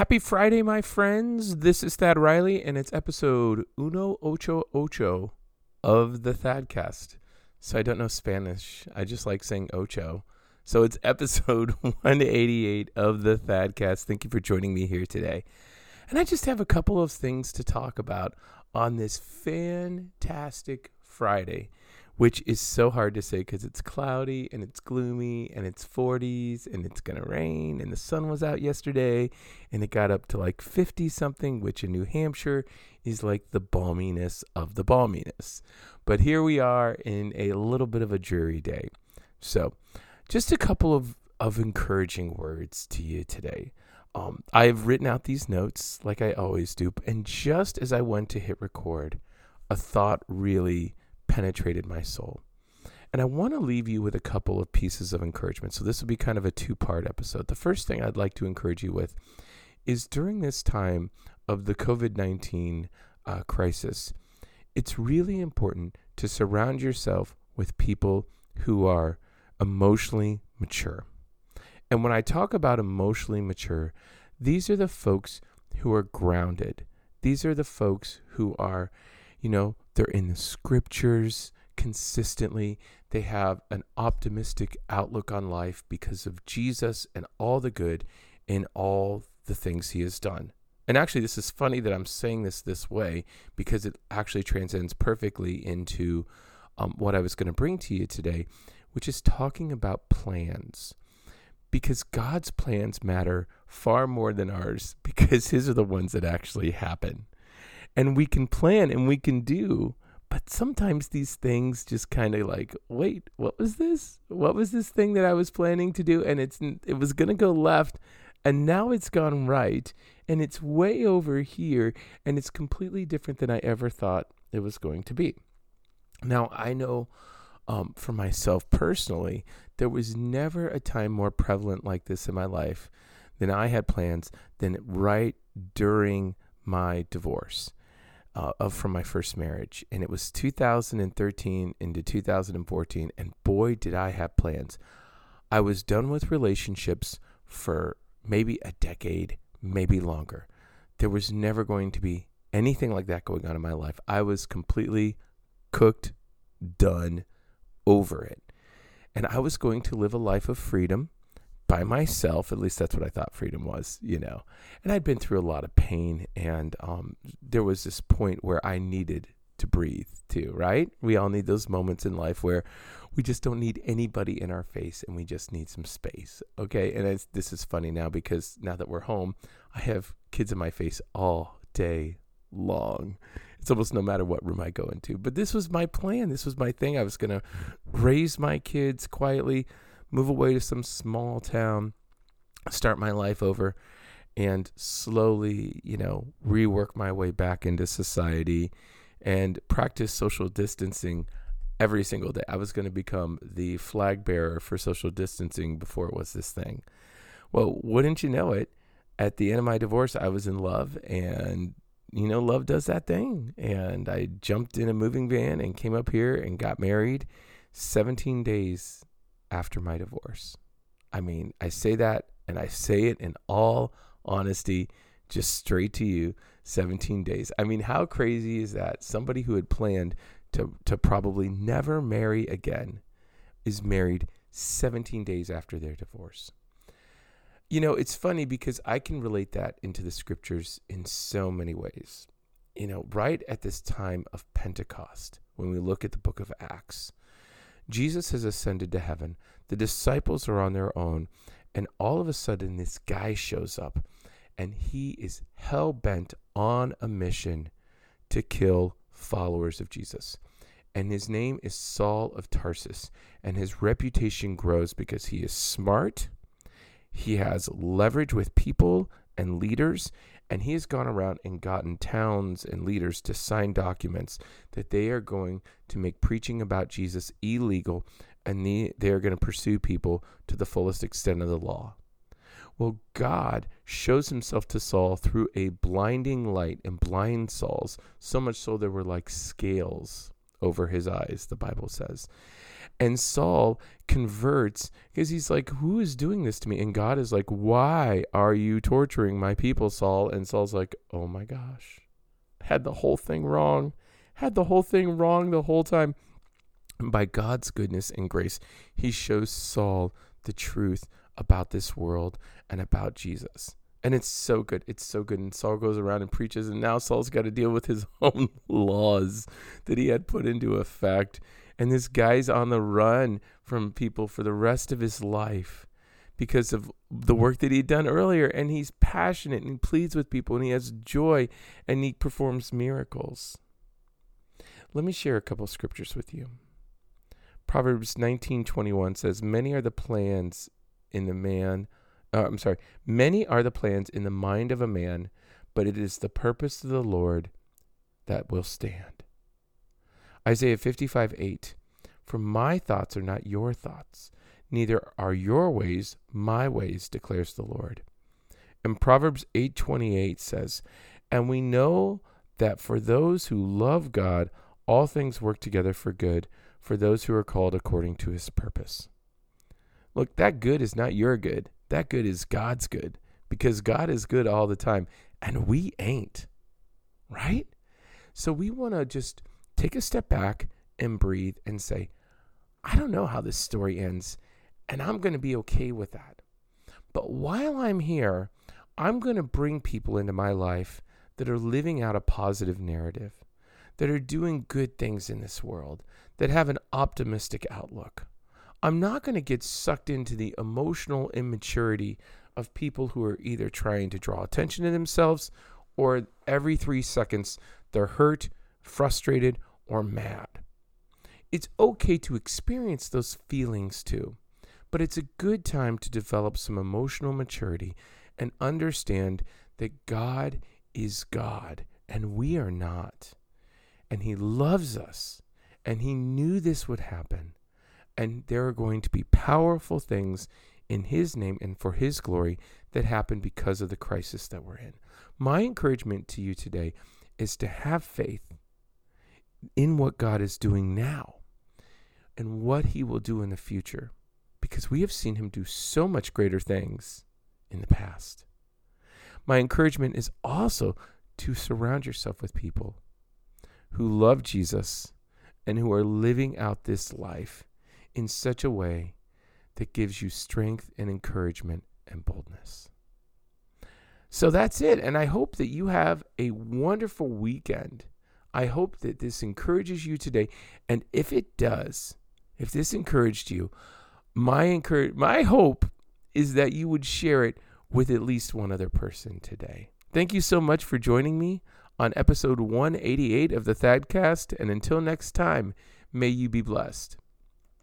Happy Friday, my friends. This is Thad Riley, and it's episode uno ocho ocho of the Thadcast. So I don't know Spanish. I just like saying ocho. So it's episode 188 of the Thadcast. Thank you for joining me here today. And I just have a couple of things to talk about on this fantastic Friday which is so hard to say because it's cloudy and it's gloomy and it's 40s and it's going to rain and the sun was out yesterday and it got up to like 50 something which in New Hampshire is like the balminess of the balminess. But here we are in a little bit of a dreary day. So, just a couple of of encouraging words to you today. Um, I've written out these notes like I always do, and just as I went to hit record, a thought really penetrated my soul. And I want to leave you with a couple of pieces of encouragement. So, this will be kind of a two part episode. The first thing I'd like to encourage you with is during this time of the COVID 19 uh, crisis, it's really important to surround yourself with people who are emotionally mature. And when I talk about emotionally mature, these are the folks who are grounded. These are the folks who are, you know, they're in the scriptures consistently. They have an optimistic outlook on life because of Jesus and all the good in all the things he has done. And actually, this is funny that I'm saying this this way because it actually transcends perfectly into um, what I was going to bring to you today, which is talking about plans. Because God's plans matter far more than ours because His are the ones that actually happen and we can plan and we can do but sometimes these things just kind of like wait what was this? What was this thing that i was planning to do? And it's it was going to go left and now it's gone right and it's way over here and it's completely different than i ever thought it was going to be. Now i know um, for myself personally there was never a time more prevalent like this in my life than i had plans than right during my divorce uh, of from my first marriage, and it was 2013 into 2014, and boy, did I have plans. I was done with relationships for maybe a decade, maybe longer. There was never going to be anything like that going on in my life. I was completely cooked, done, over it. And I was going to live a life of freedom by myself. At least that's what I thought freedom was, you know. And I'd been through a lot of pain, and um, there was this point where I needed to breathe too, right? We all need those moments in life where we just don't need anybody in our face and we just need some space. Okay. And this is funny now because now that we're home, I have kids in my face all day long. It's almost no matter what room I go into. But this was my plan. This was my thing. I was going to raise my kids quietly move away to some small town, start my life over, and slowly, you know, rework my way back into society and practice social distancing every single day. I was going to become the flag bearer for social distancing before it was this thing. Well, wouldn't you know it? At the end of my divorce, I was in love, and you know, love does that thing. And I jumped in a moving van and came up here and got married 17 days after my divorce. I mean, I say that and I say it in all honesty, just straight to you 17 days. I mean, how crazy is that? Somebody who had planned to, to probably never marry again is married 17 days after their divorce. You know, it's funny because I can relate that into the scriptures in so many ways. You know, right at this time of Pentecost, when we look at the book of Acts, Jesus has ascended to heaven. The disciples are on their own. And all of a sudden, this guy shows up and he is hell bent on a mission to kill followers of Jesus. And his name is Saul of Tarsus. And his reputation grows because he is smart, he has leverage with people and leaders, and he has gone around and gotten towns and leaders to sign documents that they are going to make preaching about Jesus illegal and they, they are going to pursue people to the fullest extent of the law. Well, God shows himself to Saul through a blinding light and blind Saul's, so much so there were like scales over his eyes, the Bible says. And Saul converts because he's like, Who is doing this to me? And God is like, Why are you torturing my people, Saul? And Saul's like, Oh my gosh. Had the whole thing wrong. Had the whole thing wrong the whole time. By God's goodness and grace, he shows Saul the truth about this world and about Jesus. And it's so good. It's so good. And Saul goes around and preaches, and now Saul's got to deal with his own laws that he had put into effect. And this guy's on the run from people for the rest of his life because of the work that he'd done earlier. And he's passionate and he pleads with people and he has joy and he performs miracles. Let me share a couple scriptures with you. Proverbs 19:21 says, "Many are the plans in the man uh, I'm sorry, many are the plans in the mind of a man, but it is the purpose of the Lord that will stand. Isaiah 55 8. For my thoughts are not your thoughts, neither are your ways my ways, declares the Lord. And Proverbs 8:28 says, "And we know that for those who love God, all things work together for good, for those who are called according to his purpose." Look, that good is not your good. That good is God's good because God is good all the time and we ain't. Right? So we want to just take a step back and breathe and say, I don't know how this story ends, and I'm going to be okay with that. But while I'm here, I'm going to bring people into my life that are living out a positive narrative, that are doing good things in this world, that have an optimistic outlook. I'm not going to get sucked into the emotional immaturity of people who are either trying to draw attention to themselves or every three seconds they're hurt, frustrated, or mad. It's okay to experience those feelings too, but it's a good time to develop some emotional maturity and understand that God is God and we are not. And He loves us, and He knew this would happen and there are going to be powerful things in His name and for His glory that happen because of the crisis that we're in. My encouragement to you today is to have faith in what God is doing now and what He will do in the future because we have seen Him do so much greater things in the past. My encouragement is also to surround yourself with people who love Jesus and who are living out this life in such a way that gives you strength and encouragement and boldness. So that's it. And I hope that you have a wonderful weekend. I hope that this encourages you today. And if it does, if this encouraged you, my encourage my hope is that you would share it with at least one other person today. Thank you so much for joining me on episode 188 of the Thadcast. And until next time, may you be blessed.